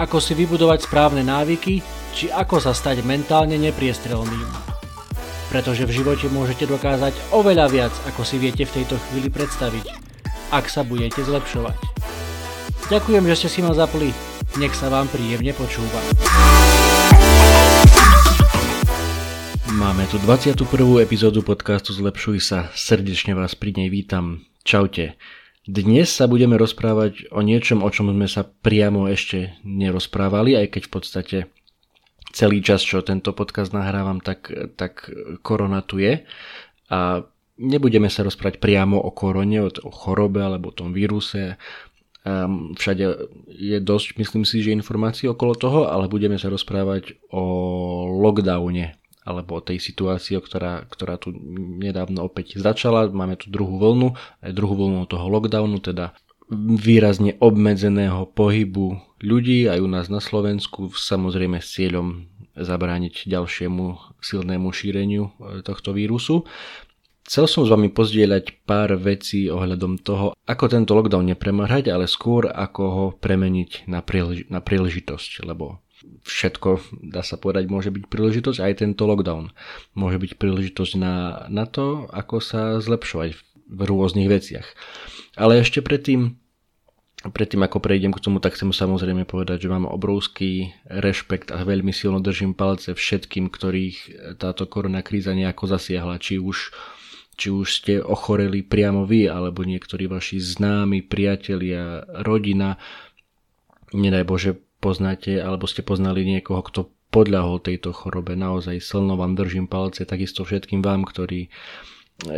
ako si vybudovať správne návyky, či ako sa stať mentálne nepriestrelným. Pretože v živote môžete dokázať oveľa viac, ako si viete v tejto chvíli predstaviť, ak sa budete zlepšovať. Ďakujem, že ste si ma zapli. Nech sa vám príjemne počúva. Máme tu 21. epizódu podcastu Zlepšuj sa. Srdečne vás pri nej vítam. Čaute. Dnes sa budeme rozprávať o niečom, o čom sme sa priamo ešte nerozprávali, aj keď v podstate celý čas, čo tento podcast nahrávam, tak, tak korona tu je. A nebudeme sa rozprávať priamo o korone, o, chorobe alebo o tom víruse, Um, všade je dosť, myslím si, že informácií okolo toho, ale budeme sa rozprávať o lockdowne alebo tej situácii, ktorá, ktorá tu nedávno opäť začala. Máme tu druhú vlnu, aj druhú vlnu toho lockdownu, teda výrazne obmedzeného pohybu ľudí aj u nás na Slovensku, samozrejme s cieľom zabrániť ďalšiemu silnému šíreniu e, tohto vírusu. Chcel som s vami pozdieľať pár vecí ohľadom toho, ako tento lockdown nepremrhať, ale skôr ako ho premeniť na, prílež- na príležitosť, lebo všetko, dá sa povedať, môže byť príležitosť, aj tento lockdown môže byť príležitosť na, na to, ako sa zlepšovať v rôznych veciach. Ale ešte predtým, predtým ako prejdem k tomu, tak chcem samozrejme povedať, že mám obrovský rešpekt a veľmi silno držím palce všetkým, ktorých táto korona kríza nejako zasiahla, či už či už ste ochoreli priamo vy, alebo niektorí vaši známi, priatelia, rodina, nedaj Bože, poznáte, alebo ste poznali niekoho, kto podľahol tejto chorobe. Naozaj silno vám držím palce, takisto všetkým vám, ktorí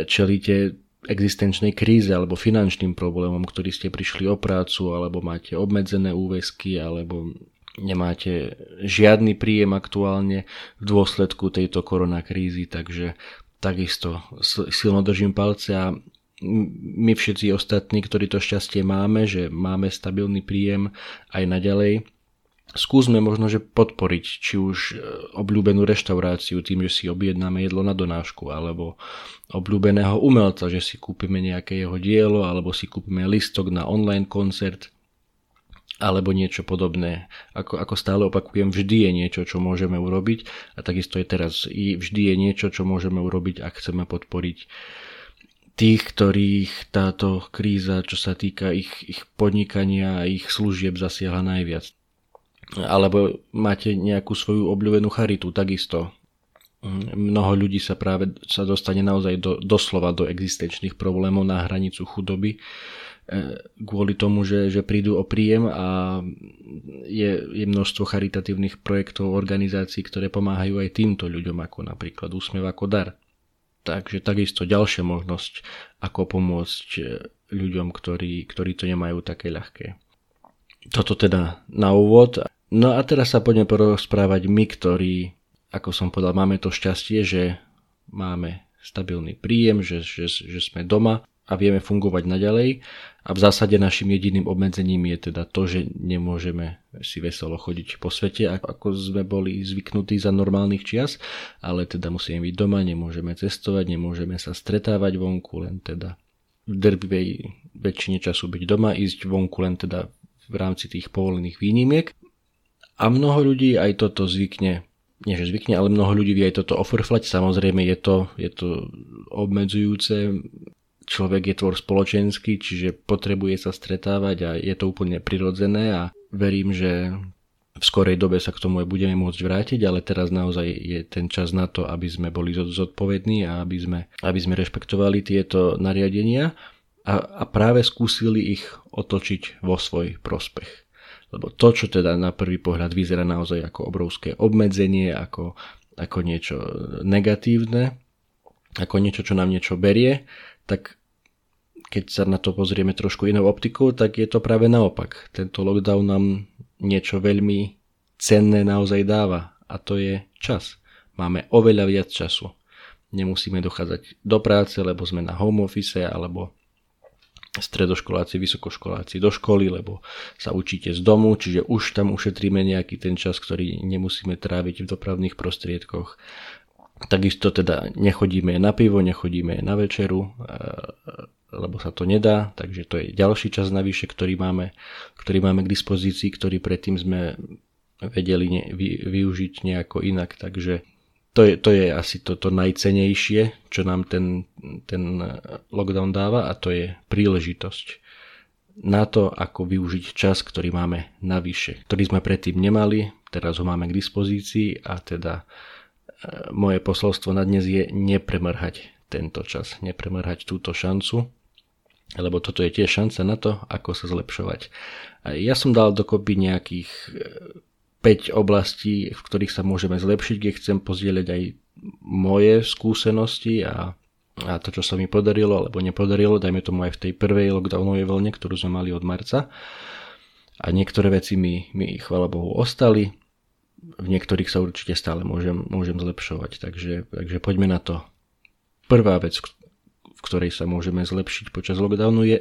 čelíte existenčnej kríze alebo finančným problémom, ktorí ste prišli o prácu, alebo máte obmedzené úväzky, alebo nemáte žiadny príjem aktuálne v dôsledku tejto koronakrízy, takže takisto silno držím palce a my všetci ostatní, ktorí to šťastie máme, že máme stabilný príjem aj naďalej, skúsme možno, že podporiť či už e, obľúbenú reštauráciu tým, že si objednáme jedlo na donášku, alebo obľúbeného umelca, že si kúpime nejaké jeho dielo, alebo si kúpime listok na online koncert, alebo niečo podobné. Ako, ako stále opakujem, vždy je niečo, čo môžeme urobiť a takisto je teraz. Vždy je niečo, čo môžeme urobiť, ak chceme podporiť tých, ktorých táto kríza, čo sa týka ich, ich podnikania a ich služieb zasiahla najviac. Alebo máte nejakú svoju obľúbenú charitu, takisto. Mnoho ľudí sa práve sa dostane naozaj do, doslova do existenčných problémov na hranicu chudoby E, kvôli tomu, že, že prídu o príjem a je, je množstvo charitatívnych projektov, organizácií, ktoré pomáhajú aj týmto ľuďom, ako napríklad Úsmev ako dar. Takže takisto ďalšia možnosť, ako pomôcť e, ľuďom, ktorí, ktorí to nemajú také ľahké. Toto teda na úvod. No a teraz sa poďme porozprávať my, ktorí, ako som povedal, máme to šťastie, že máme stabilný príjem, že, že, že sme doma a vieme fungovať naďalej. A v zásade našim jediným obmedzením je teda to, že nemôžeme si veselo chodiť po svete, ako sme boli zvyknutí za normálnych čias, ale teda musíme byť doma, nemôžeme cestovať, nemôžeme sa stretávať vonku, len teda v drvivej väčšine času byť doma, ísť vonku len teda v rámci tých povolených výnimiek. A mnoho ľudí aj toto zvykne nie že zvykne, ale mnoho ľudí vie aj toto ofrflať. Samozrejme je to, je to obmedzujúce, človek je tvor spoločenský, čiže potrebuje sa stretávať a je to úplne prirodzené a verím, že v skorej dobe sa k tomu aj budeme môcť vrátiť, ale teraz naozaj je ten čas na to, aby sme boli zodpovední a aby sme, aby sme rešpektovali tieto nariadenia a, a práve skúsili ich otočiť vo svoj prospech. Lebo to, čo teda na prvý pohľad vyzerá naozaj ako obrovské obmedzenie, ako, ako niečo negatívne, ako niečo, čo nám niečo berie, tak keď sa na to pozrieme trošku inou optikou, tak je to práve naopak. Tento lockdown nám niečo veľmi cenné naozaj dáva a to je čas. Máme oveľa viac času. Nemusíme dochádzať do práce, lebo sme na home office alebo stredoškoláci, vysokoškoláci do školy, lebo sa učíte z domu, čiže už tam ušetríme nejaký ten čas, ktorý nemusíme tráviť v dopravných prostriedkoch. Takisto teda nechodíme na pivo, nechodíme na večeru, eh, lebo sa to nedá, takže to je ďalší čas navyše, ktorý máme, ktorý máme k dispozícii, ktorý predtým sme vedeli využiť nejako inak, takže to je, to je asi toto to najcenejšie, čo nám ten, ten lockdown dáva a to je príležitosť na to, ako využiť čas, ktorý máme navyše, ktorý sme predtým nemali, teraz ho máme k dispozícii a teda e, moje posolstvo na dnes je nepremrhať tento čas, nepremrhať túto šancu, lebo toto je tiež šanca na to, ako sa zlepšovať. Ja som dal dokopy nejakých 5 oblastí, v ktorých sa môžeme zlepšiť, kde chcem pozdieľať aj moje skúsenosti a, a to, čo sa mi podarilo alebo nepodarilo, dajme tomu aj v tej prvej lockdownovej vlne, ktorú sme mali od marca. A niektoré veci mi, mi chvala Bohu, ostali, v niektorých sa určite stále môžem, môžem zlepšovať, takže, takže poďme na to. Prvá vec, v ktorej sa môžeme zlepšiť počas lockdownu je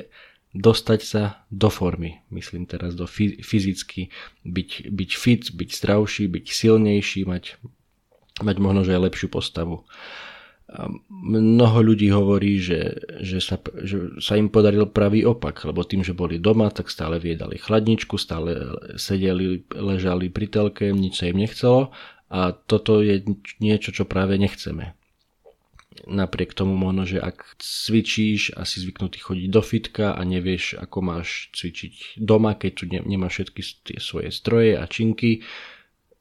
dostať sa do formy, myslím teraz do fyzicky, byť, byť fit, byť zdravší, byť silnejší, mať, mať možno že aj lepšiu postavu. Mnoho ľudí hovorí, že, že, sa, že sa im podaril pravý opak, lebo tým, že boli doma, tak stále viedali chladničku, stále sedeli, ležali pri telke, nič sa im nechcelo a toto je niečo, čo práve nechceme napriek tomu možno, že ak cvičíš a si zvyknutý chodiť do fitka a nevieš, ako máš cvičiť doma, keď tu nemáš všetky tie svoje stroje a činky,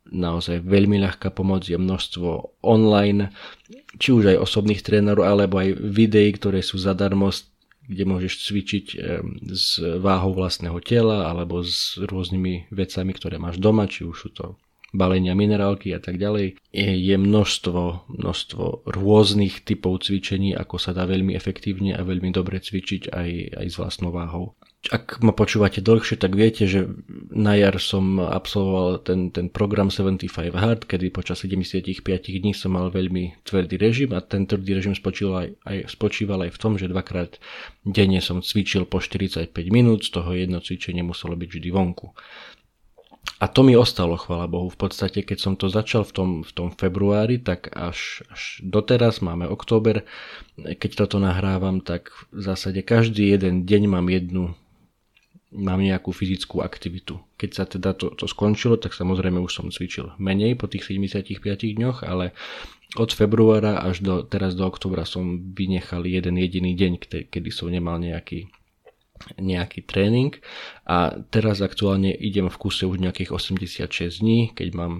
naozaj veľmi ľahká pomoc je množstvo online, či už aj osobných trénerov, alebo aj videí, ktoré sú zadarmo, kde môžeš cvičiť s váhou vlastného tela alebo s rôznymi vecami, ktoré máš doma, či už sú to balenia minerálky a tak ďalej. Je, množstvo, množstvo rôznych typov cvičení, ako sa dá veľmi efektívne a veľmi dobre cvičiť aj, aj s vlastnou váhou. Ak ma počúvate dlhšie, tak viete, že na jar som absolvoval ten, ten program 75 Hard, kedy počas 75 dní som mal veľmi tvrdý režim a ten tvrdý režim spočíval aj, aj, spočíval aj v tom, že dvakrát denne som cvičil po 45 minút, z toho jedno cvičenie muselo byť vždy vonku. A to mi ostalo, chvala Bohu. V podstate, keď som to začal v tom, v tom februári, tak až, až doteraz máme október. Keď toto nahrávam, tak v zásade každý jeden deň mám jednu mám nejakú fyzickú aktivitu. Keď sa teda to, to skončilo, tak samozrejme už som cvičil menej po tých 75 dňoch, ale od februára až do, teraz do oktobra som vynechal jeden jediný deň, kedy som nemal nejaký nejaký tréning. A teraz aktuálne idem v kuse už nejakých 86 dní, keď mám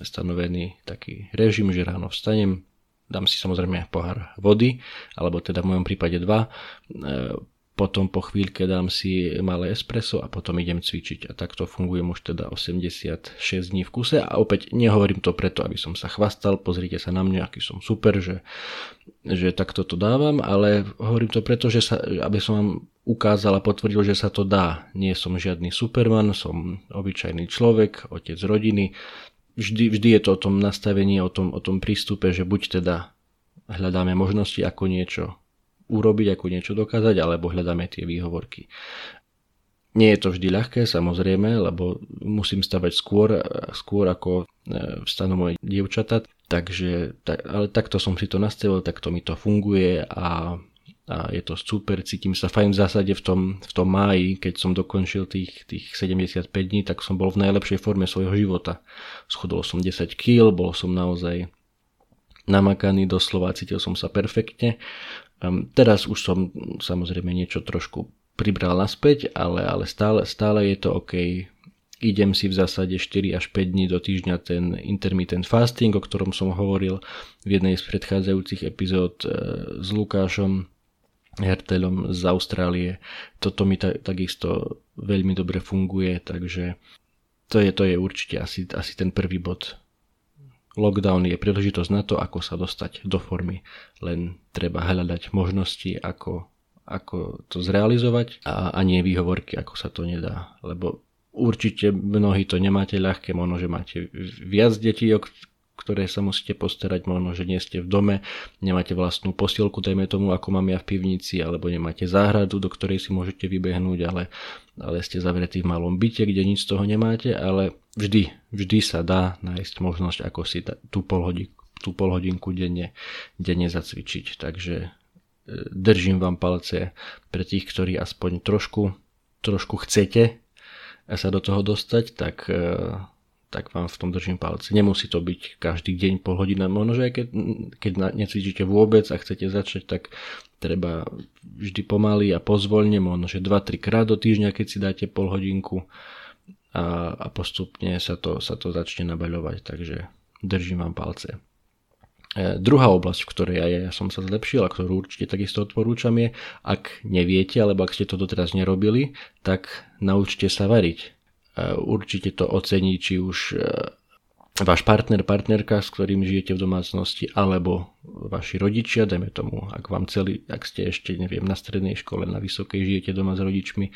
stanovený taký režim, že ráno vstanem, dám si samozrejme pohár vody, alebo teda v mojom prípade dva, e, potom po chvíľke dám si malé espresso a potom idem cvičiť. A takto fungujem už teda 86 dní v kuse. A opäť nehovorím to preto, aby som sa chvastal, pozrite sa na mňa, aký som super, že, že takto to dávam, ale hovorím to preto, že sa, aby som vám ukázal a potvrdil, že sa to dá. Nie som žiadny superman, som obyčajný človek, otec rodiny. Vždy, vždy je to o tom nastavení, o tom, o tom prístupe, že buď teda hľadáme možnosti, ako niečo urobiť, ako niečo dokázať, alebo hľadáme tie výhovorky. Nie je to vždy ľahké, samozrejme, lebo musím stavať skôr, skôr ako e, vstanú moje dievčata, takže, tak, ale takto som si to nastavil, takto mi to funguje a, a je to super, cítim sa fajn v zásade v tom, v tom máji, keď som dokončil tých, tých 75 dní, tak som bol v najlepšej forme svojho života. Schodol som 10 kg, bol som naozaj namakaný doslova, cítil som sa perfektne Um, teraz už som samozrejme niečo trošku pribral naspäť, ale, ale stále, stále je to OK. Idem si v zásade 4 až 5 dní do týždňa ten intermittent fasting, o ktorom som hovoril v jednej z predchádzajúcich epizód e, s Lukášom Hertelom z Austrálie. Toto mi ta, takisto veľmi dobre funguje, takže to je, to je určite asi, asi ten prvý bod Lockdown je príležitosť na to, ako sa dostať do formy, len treba hľadať možnosti, ako, ako to zrealizovať a, a nie výhovorky, ako sa to nedá. Lebo určite mnohí to nemáte ľahké, možno, že máte viac detí, o ktoré sa musíte postarať, možno, že nie ste v dome, nemáte vlastnú posielku, dajme tomu, ako mám ja v pivnici, alebo nemáte záhradu, do ktorej si môžete vybehnúť, ale, ale ste zavretí v malom byte, kde nič z toho nemáte, ale vždy, vždy sa dá nájsť možnosť, ako si tú polhodinku, tú polhodinku denne, denne zacvičiť. Takže e, držím vám palce pre tých, ktorí aspoň trošku, trošku chcete sa do toho dostať, tak e, tak vám v tom držím palce. Nemusí to byť každý deň pol hodina, možno, že aj keď, keď necvičíte vôbec a chcete začať, tak treba vždy pomaly a pozvolne, možno, že 2-3 krát do týždňa, keď si dáte pol hodinku a, a postupne sa to, sa to začne nabaľovať, takže držím vám palce. E, druhá oblasť, v ktorej ja, ja som sa zlepšil a ktorú určite takisto odporúčam je, ak neviete, alebo ak ste to doteraz nerobili, tak naučte sa variť určite to ocení či už e, váš partner, partnerka, s ktorým žijete v domácnosti, alebo vaši rodičia, dajme tomu, ak vám celý, ak ste ešte, neviem, na strednej škole, na vysokej, žijete doma s rodičmi e,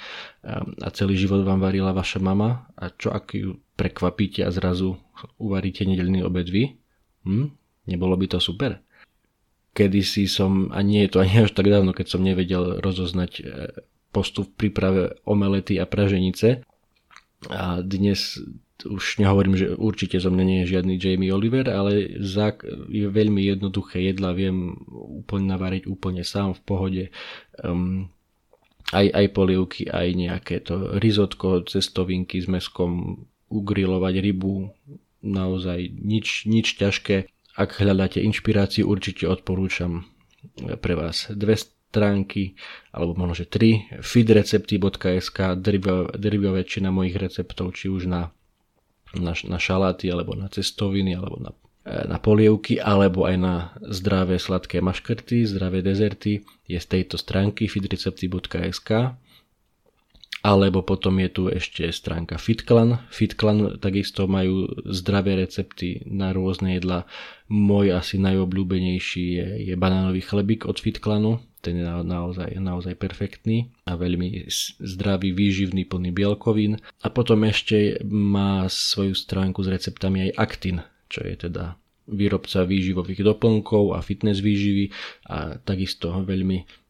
a celý život vám varila vaša mama a čo ak ju prekvapíte a zrazu uvaríte nedelný obed vy? Hm? Nebolo by to super? Kedysi som, a nie je to ani až tak dávno, keď som nevedel rozoznať e, postup v príprave omelety a praženice, a dnes už nehovorím, že určite zo mňa nie je žiadny Jamie Oliver, ale za, je veľmi jednoduché jedla, viem úplne navariť úplne sám v pohode. Um, aj, aj polievky, aj nejaké to rizotko, cestovinky s meskom, ugrilovať rybu, naozaj nič, nič ťažké. Ak hľadáte inšpiráciu, určite odporúčam pre vás dve stránky, alebo možno, že tri, feedrecepty.sk, drvia väčšina mojich receptov, či už na, na, na šaláty, alebo na cestoviny, alebo na, e, na polievky, alebo aj na zdravé sladké maškrty, zdravé dezerty, je z tejto stránky feedrecepty.sk alebo potom je tu ešte stránka FitClan. FitClan takisto majú zdravé recepty na rôzne jedla. Môj asi najobľúbenejší je, je banánový chlebík od FitClanu. Ten je naozaj, naozaj perfektný a veľmi zdravý, výživný, plný bielkovín. A potom ešte má svoju stránku s receptami aj Actin, čo je teda výrobca výživových doplnkov a fitness výživy a takisto veľmi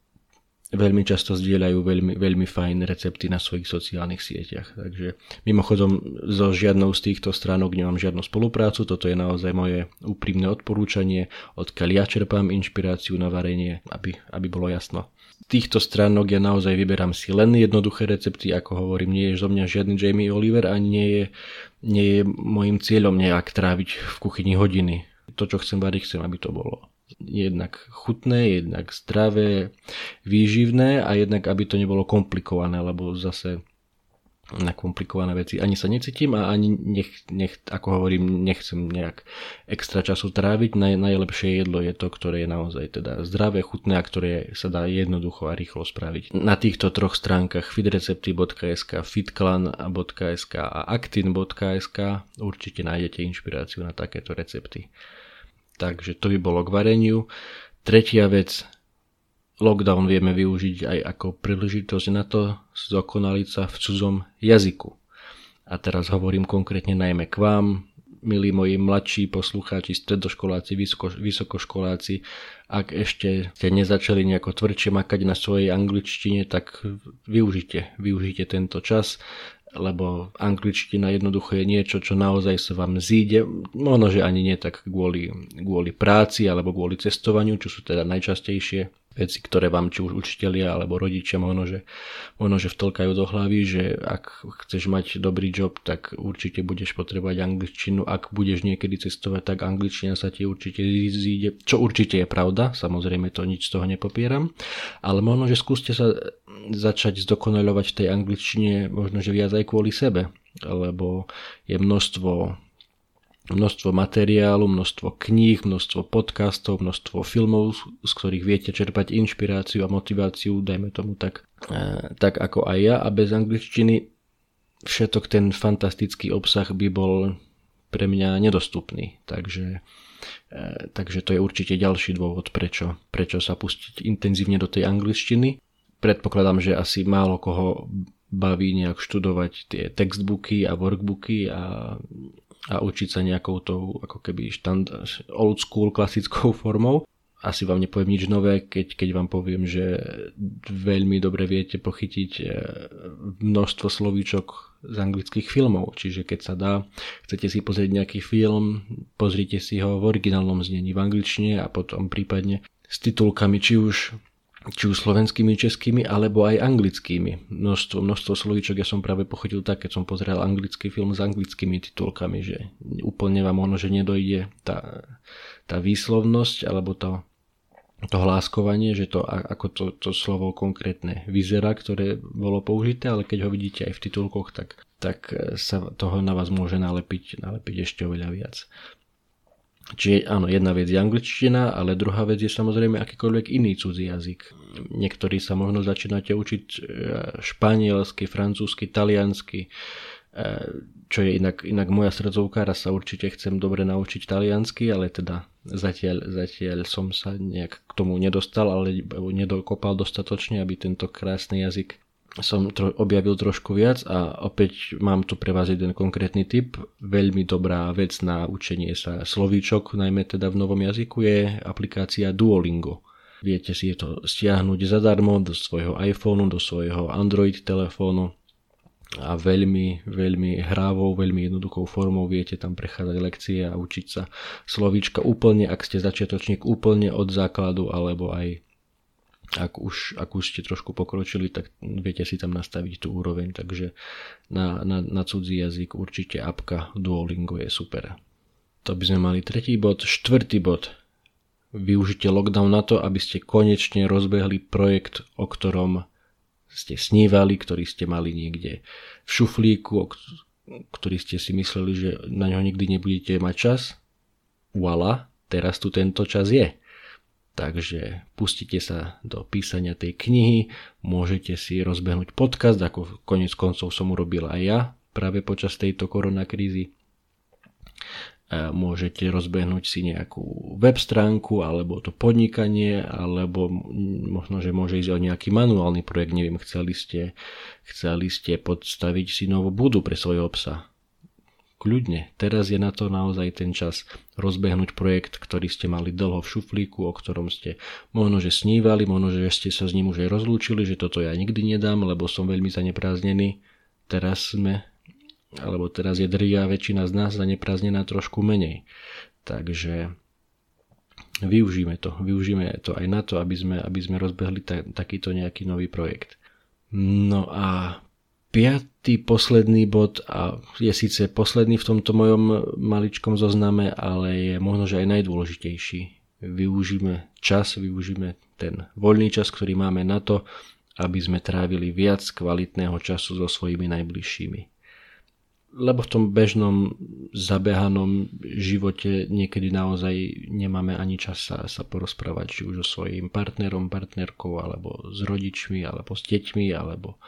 veľmi často zdieľajú veľmi, veľmi fajn recepty na svojich sociálnych sieťach. Takže mimochodom so žiadnou z týchto stránok nemám žiadnu spoluprácu, toto je naozaj moje úprimné odporúčanie, odkiaľ ja čerpám inšpiráciu na varenie, aby, aby bolo jasno. Týchto stránok ja naozaj vyberám si len jednoduché recepty, ako hovorím, nie je zo mňa žiadny Jamie Oliver a nie je, nie je môjim cieľom nejak tráviť v kuchyni hodiny. To, čo chcem variť, chcem, aby to bolo jednak chutné, jednak zdravé, výživné a jednak aby to nebolo komplikované, lebo zase na komplikované veci ani sa necítim a ani nech, nech ako hovorím, nechcem nejak extra času tráviť. Naj, najlepšie jedlo je to, ktoré je naozaj teda zdravé, chutné a ktoré sa dá jednoducho a rýchlo spraviť. Na týchto troch stránkach fitrecepty.sk, fitclan.sk a actin.sk určite nájdete inšpiráciu na takéto recepty. Takže to by bolo k vareniu. Tretia vec, lockdown vieme využiť aj ako príležitosť na to zdokonaliť sa v cudzom jazyku. A teraz hovorím konkrétne najmä k vám, milí moji mladší poslucháči, stredoškoláci, vysoko, vysokoškoláci, ak ešte ste nezačali nejako tvrdšie makať na svojej angličtine, tak využite, využite tento čas lebo angličtina jednoducho je niečo, čo naozaj sa vám zíde, možno, že ani nie tak kvôli, kvôli práci alebo kvôli cestovaniu, čo sú teda najčastejšie veci, ktoré vám či už učitelia alebo rodičia možno, že, možno, že vtlkajú do hlavy, že ak chceš mať dobrý job, tak určite budeš potrebovať angličtinu. Ak budeš niekedy cestovať, tak angličtina sa ti určite zíde, čo určite je pravda, samozrejme to nič z toho nepopieram, ale možno, že skúste sa začať zdokonaľovať v tej angličtine možno, že viac aj kvôli sebe, lebo je množstvo množstvo materiálu, množstvo kníh, množstvo podcastov, množstvo filmov, z ktorých viete čerpať inšpiráciu a motiváciu, dajme tomu tak, e, tak ako aj ja a bez angličtiny všetok ten fantastický obsah by bol pre mňa nedostupný. Takže, e, takže to je určite ďalší dôvod, prečo, prečo sa pustiť intenzívne do tej angličtiny. Predpokladám, že asi málo koho baví nejak študovať tie textbooky a workbooky a, a učiť sa nejakou tou ako keby štand, old school klasickou formou. Asi vám nepoviem nič nové, keď, keď vám poviem, že veľmi dobre viete pochytiť e, množstvo slovíčok z anglických filmov. Čiže keď sa dá, chcete si pozrieť nejaký film, pozrite si ho v originálnom znení v angličtine a potom prípadne s titulkami, či už či už slovenskými, českými, alebo aj anglickými. Množstvo, množstvo slovíčok ja som práve pochodil tak, keď som pozrel anglický film s anglickými titulkami, že úplne vám ono, že nedojde tá, tá výslovnosť alebo to, to hláskovanie, že to, ako to, to slovo konkrétne vyzerá, ktoré bolo použité, ale keď ho vidíte aj v titulkoch, tak, tak sa toho na vás môže nalepiť, nalepiť ešte oveľa viac. Čiže áno, jedna vec je angličtina, ale druhá vec je samozrejme akýkoľvek iný cudzí jazyk. Niektorí sa možno začínate učiť e, španielsky, francúzsky, taliansky, e, čo je inak, inak moja srdcovka, raz sa určite chcem dobre naučiť taliansky, ale teda zatiaľ, zatiaľ som sa nejak k tomu nedostal, ale nedokopal dostatočne, aby tento krásny jazyk som tro, objavil trošku viac a opäť mám tu pre vás jeden konkrétny tip. Veľmi dobrá vec na učenie sa slovíčok, najmä teda v novom jazyku, je aplikácia Duolingo. Viete si to stiahnuť zadarmo do svojho iPhoneu, do svojho Android telefónu a veľmi, veľmi hrávou, veľmi jednoduchou formou viete tam prechádzať lekcie a učiť sa slovíčka úplne, ak ste začiatočník, úplne od základu alebo aj ak už, ak už ste trošku pokročili, tak viete si tam nastaviť tú úroveň, takže na, na, na cudzí jazyk určite apka Duolingo je super. To by sme mali tretí bod. Štvrtý bod. Využite lockdown na to, aby ste konečne rozbehli projekt, o ktorom ste snívali, ktorý ste mali niekde v šuflíku, ktorý ste si mysleli, že na ňo nikdy nebudete mať čas. Voila, teraz tu tento čas je. Takže pustite sa do písania tej knihy, môžete si rozbehnúť podcast, ako konec koncov som urobil aj ja práve počas tejto koronakrízy. Môžete rozbehnúť si nejakú web stránku, alebo to podnikanie, alebo možno, že môže ísť o nejaký manuálny projekt, neviem, chceli ste, chceli ste podstaviť si novú budu pre svojho psa kľudne, teraz je na to naozaj ten čas rozbehnúť projekt, ktorý ste mali dlho v šuflíku, o ktorom ste možno, že snívali, možno, že ste sa s ním už aj rozlúčili, že toto ja nikdy nedám, lebo som veľmi zanepráznený. Teraz sme, alebo teraz je drvia väčšina z nás zanepráznená trošku menej. Takže využíme to, využíme to aj na to, aby sme, aby sme rozbehli ta, takýto nejaký nový projekt. No a piatý posledný bod a je síce posledný v tomto mojom maličkom zozname, ale je možno, že aj najdôležitejší. Využíme čas, využíme ten voľný čas, ktorý máme na to, aby sme trávili viac kvalitného času so svojimi najbližšími. Lebo v tom bežnom zabehanom živote niekedy naozaj nemáme ani čas sa, sa porozprávať či už so svojím partnerom, partnerkou, alebo s rodičmi, alebo s deťmi, alebo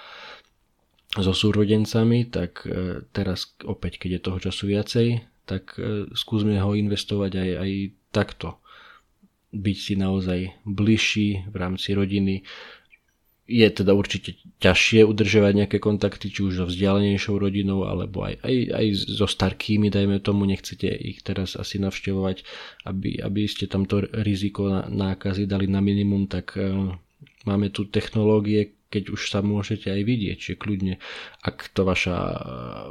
so súrodencami, tak e, teraz opäť, keď je toho času viacej, tak e, skúsme ho investovať aj, aj takto. Byť si naozaj bližší v rámci rodiny. Je teda určite ťažšie udržovať nejaké kontakty, či už so vzdialenejšou rodinou, alebo aj, aj, aj so starkými, dajme tomu, nechcete ich teraz asi navštevovať, aby, aby ste tamto riziko nákazy dali na minimum, tak e, máme tu technológie, keď už sa môžete aj vidieť, že kľudne, ak to vaša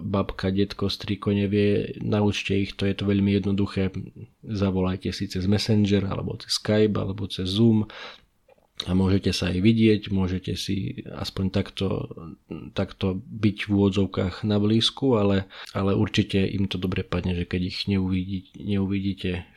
babka, detko, striko nevie, naučte ich, to je to veľmi jednoduché, zavolajte si cez Messenger, alebo cez Skype, alebo cez Zoom a môžete sa aj vidieť, môžete si aspoň takto, takto byť v úvodzovkách na blízku, ale, ale určite im to dobre padne, že keď ich neuvidíte, neuvidíte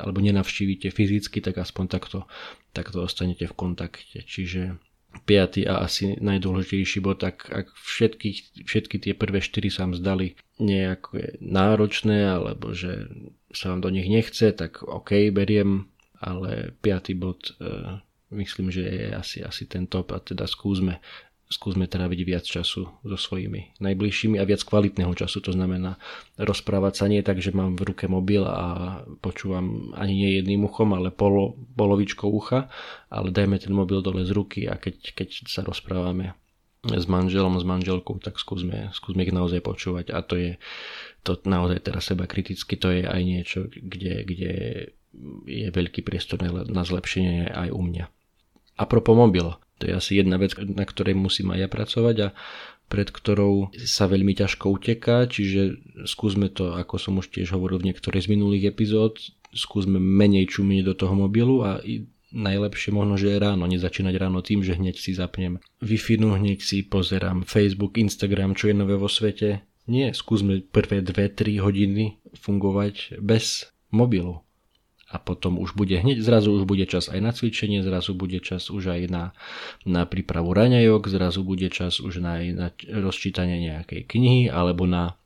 alebo nenavštívite fyzicky, tak aspoň takto, takto ostanete v kontakte. Čiže piatý a asi najdôležitejší bod, tak ak všetky, všetky tie prvé štyri sa vám zdali nejako náročné, alebo že sa vám do nich nechce, tak OK, beriem, ale piatý bod e, myslím, že je asi, asi ten top a teda skúsme skúsme tráviť viac času so svojimi najbližšími a viac kvalitného času. To znamená rozprávať sa nie tak, že mám v ruke mobil a počúvam ani nie jedným uchom, ale polo, polovičkou ucha, ale dajme ten mobil dole z ruky a keď, keď sa rozprávame s manželom, s manželkou, tak skúsme, skúsme ich naozaj počúvať a to je to naozaj teraz seba kriticky, to je aj niečo, kde, kde je veľký priestor na zlepšenie aj u mňa. A propos mobil, to je asi jedna vec, na ktorej musím aj ja pracovať a pred ktorou sa veľmi ťažko uteká, čiže skúsme to, ako som už tiež hovoril v niektorej z minulých epizód, skúsme menej čumieť do toho mobilu a najlepšie možno, že ráno, nezačínať ráno tým, že hneď si zapnem Wi-Fi, hneď si pozerám Facebook, Instagram, čo je nové vo svete. Nie, skúsme prvé 2-3 hodiny fungovať bez mobilu a potom už bude hneď, zrazu už bude čas aj na cvičenie, zrazu bude čas už aj na, na prípravu raňajok, zrazu bude čas už na, na rozčítanie nejakej knihy alebo na,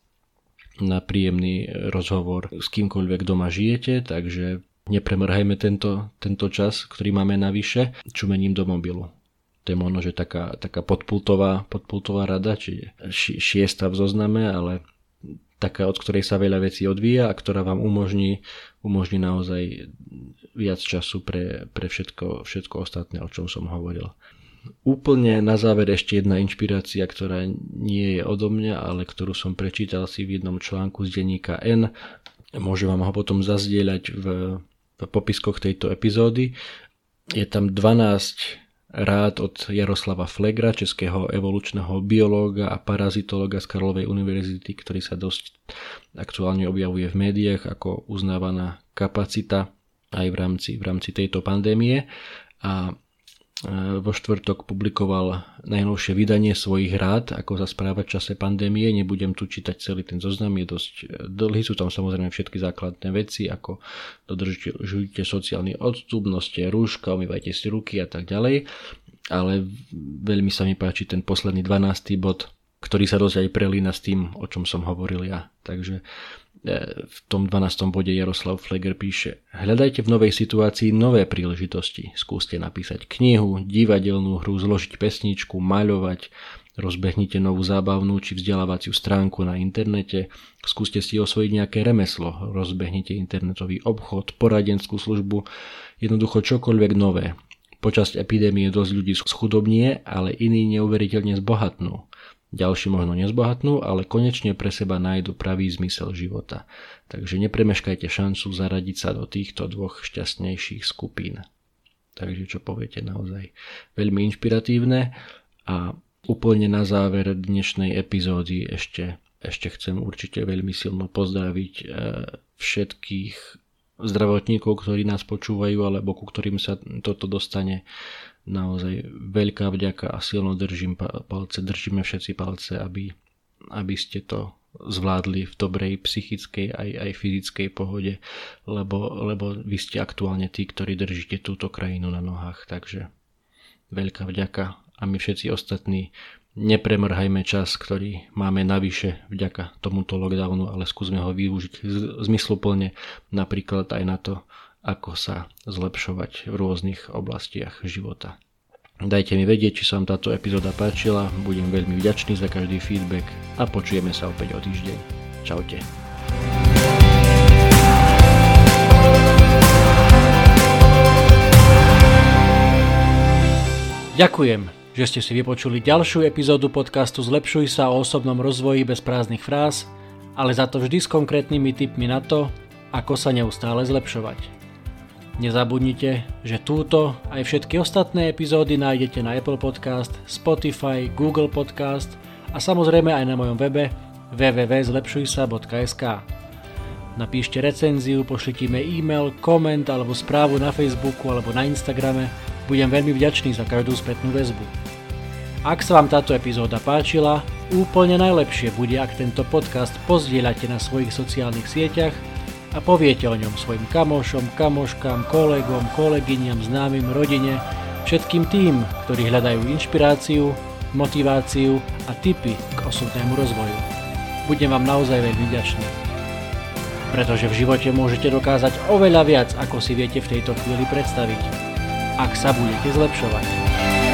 na príjemný rozhovor s kýmkoľvek doma žijete, takže nepremrhajme tento, tento čas, ktorý máme navyše, čumením do mobilu. To je možno, že taká, taká podpultová, podpultová rada, či šiesta v zozname, ale taká, od ktorej sa veľa vecí odvíja a ktorá vám umožní, umožní naozaj viac času pre, pre všetko, všetko ostatné, o čom som hovoril. Úplne na záver ešte jedna inšpirácia, ktorá nie je odo mňa, ale ktorú som prečítal si v jednom článku z denníka N. Môžem vám ho potom zazdieľať v, v popiskoch tejto epizódy. Je tam 12 rád od Jaroslava Flegra, českého evolučného biológa a parazitológa z Karlovej univerzity, ktorý sa dosť aktuálne objavuje v médiách ako uznávaná kapacita aj v rámci, v rámci tejto pandémie. A vo štvrtok publikoval najnovšie vydanie svojich rád, ako sa správať v čase pandémie. Nebudem tu čítať celý ten zoznam, je dosť e, dlhý, sú tam samozrejme všetky základné veci, ako dodržujte sociálny odstup, noste rúška, umývajte si ruky a tak ďalej. Ale veľmi sa mi páči ten posledný 12. bod, ktorý sa dosť aj prelína s tým, o čom som hovoril ja. Takže v tom 12. bode Jaroslav Fleger píše Hľadajte v novej situácii nové príležitosti. Skúste napísať knihu, divadelnú hru, zložiť pesničku, maľovať, rozbehnite novú zábavnú či vzdelávaciu stránku na internete, skúste si osvojiť nejaké remeslo, rozbehnite internetový obchod, poradenskú službu, jednoducho čokoľvek nové. Počas epidémie dosť ľudí schudobnie, ale iní neuveriteľne zbohatnú. Ďalší možno nezbohatnú, ale konečne pre seba nájdu pravý zmysel života. Takže nepremeškajte šancu zaradiť sa do týchto dvoch šťastnejších skupín. Takže čo poviete naozaj veľmi inšpiratívne a úplne na záver dnešnej epizódy ešte, ešte chcem určite veľmi silno pozdraviť e, všetkých zdravotníkov, ktorí nás počúvajú alebo ku ktorým sa toto dostane naozaj veľká vďaka a silno držím palce, držíme všetci palce, aby, aby ste to zvládli v dobrej psychickej aj, aj fyzickej pohode, lebo, lebo vy ste aktuálne tí, ktorí držíte túto krajinu na nohách, takže veľká vďaka. A my všetci ostatní nepremrhajme čas, ktorý máme navyše vďaka tomuto lockdownu, ale skúsme ho využiť zmysluplne napríklad aj na to, ako sa zlepšovať v rôznych oblastiach života. Dajte mi vedieť, či sa vám táto epizóda páčila, budem veľmi vďačný za každý feedback a počujeme sa opäť o týždeň. Čaute. Ďakujem, že ste si vypočuli ďalšiu epizódu podcastu Zlepšuj sa o osobnom rozvoji bez prázdnych fráz, ale za to vždy s konkrétnymi tipmi na to, ako sa neustále zlepšovať. Nezabudnite, že túto aj všetky ostatné epizódy nájdete na Apple Podcast, Spotify, Google Podcast a samozrejme aj na mojom webe www.zlepšujsa.sk. Napíšte recenziu, pošlite mi e-mail, koment alebo správu na Facebooku alebo na Instagrame. Budem veľmi vďačný za každú spätnú väzbu. Ak sa vám táto epizóda páčila, úplne najlepšie bude, ak tento podcast pozdieľate na svojich sociálnych sieťach a poviete o ňom svojim kamošom, kamoškám, kolegom, kolegyňam, známym, rodine, všetkým tým, ktorí hľadajú inšpiráciu, motiváciu a tipy k osobnému rozvoju. Budem vám naozaj veľmi vďačný. Pretože v živote môžete dokázať oveľa viac, ako si viete v tejto chvíli predstaviť, ak sa budete zlepšovať.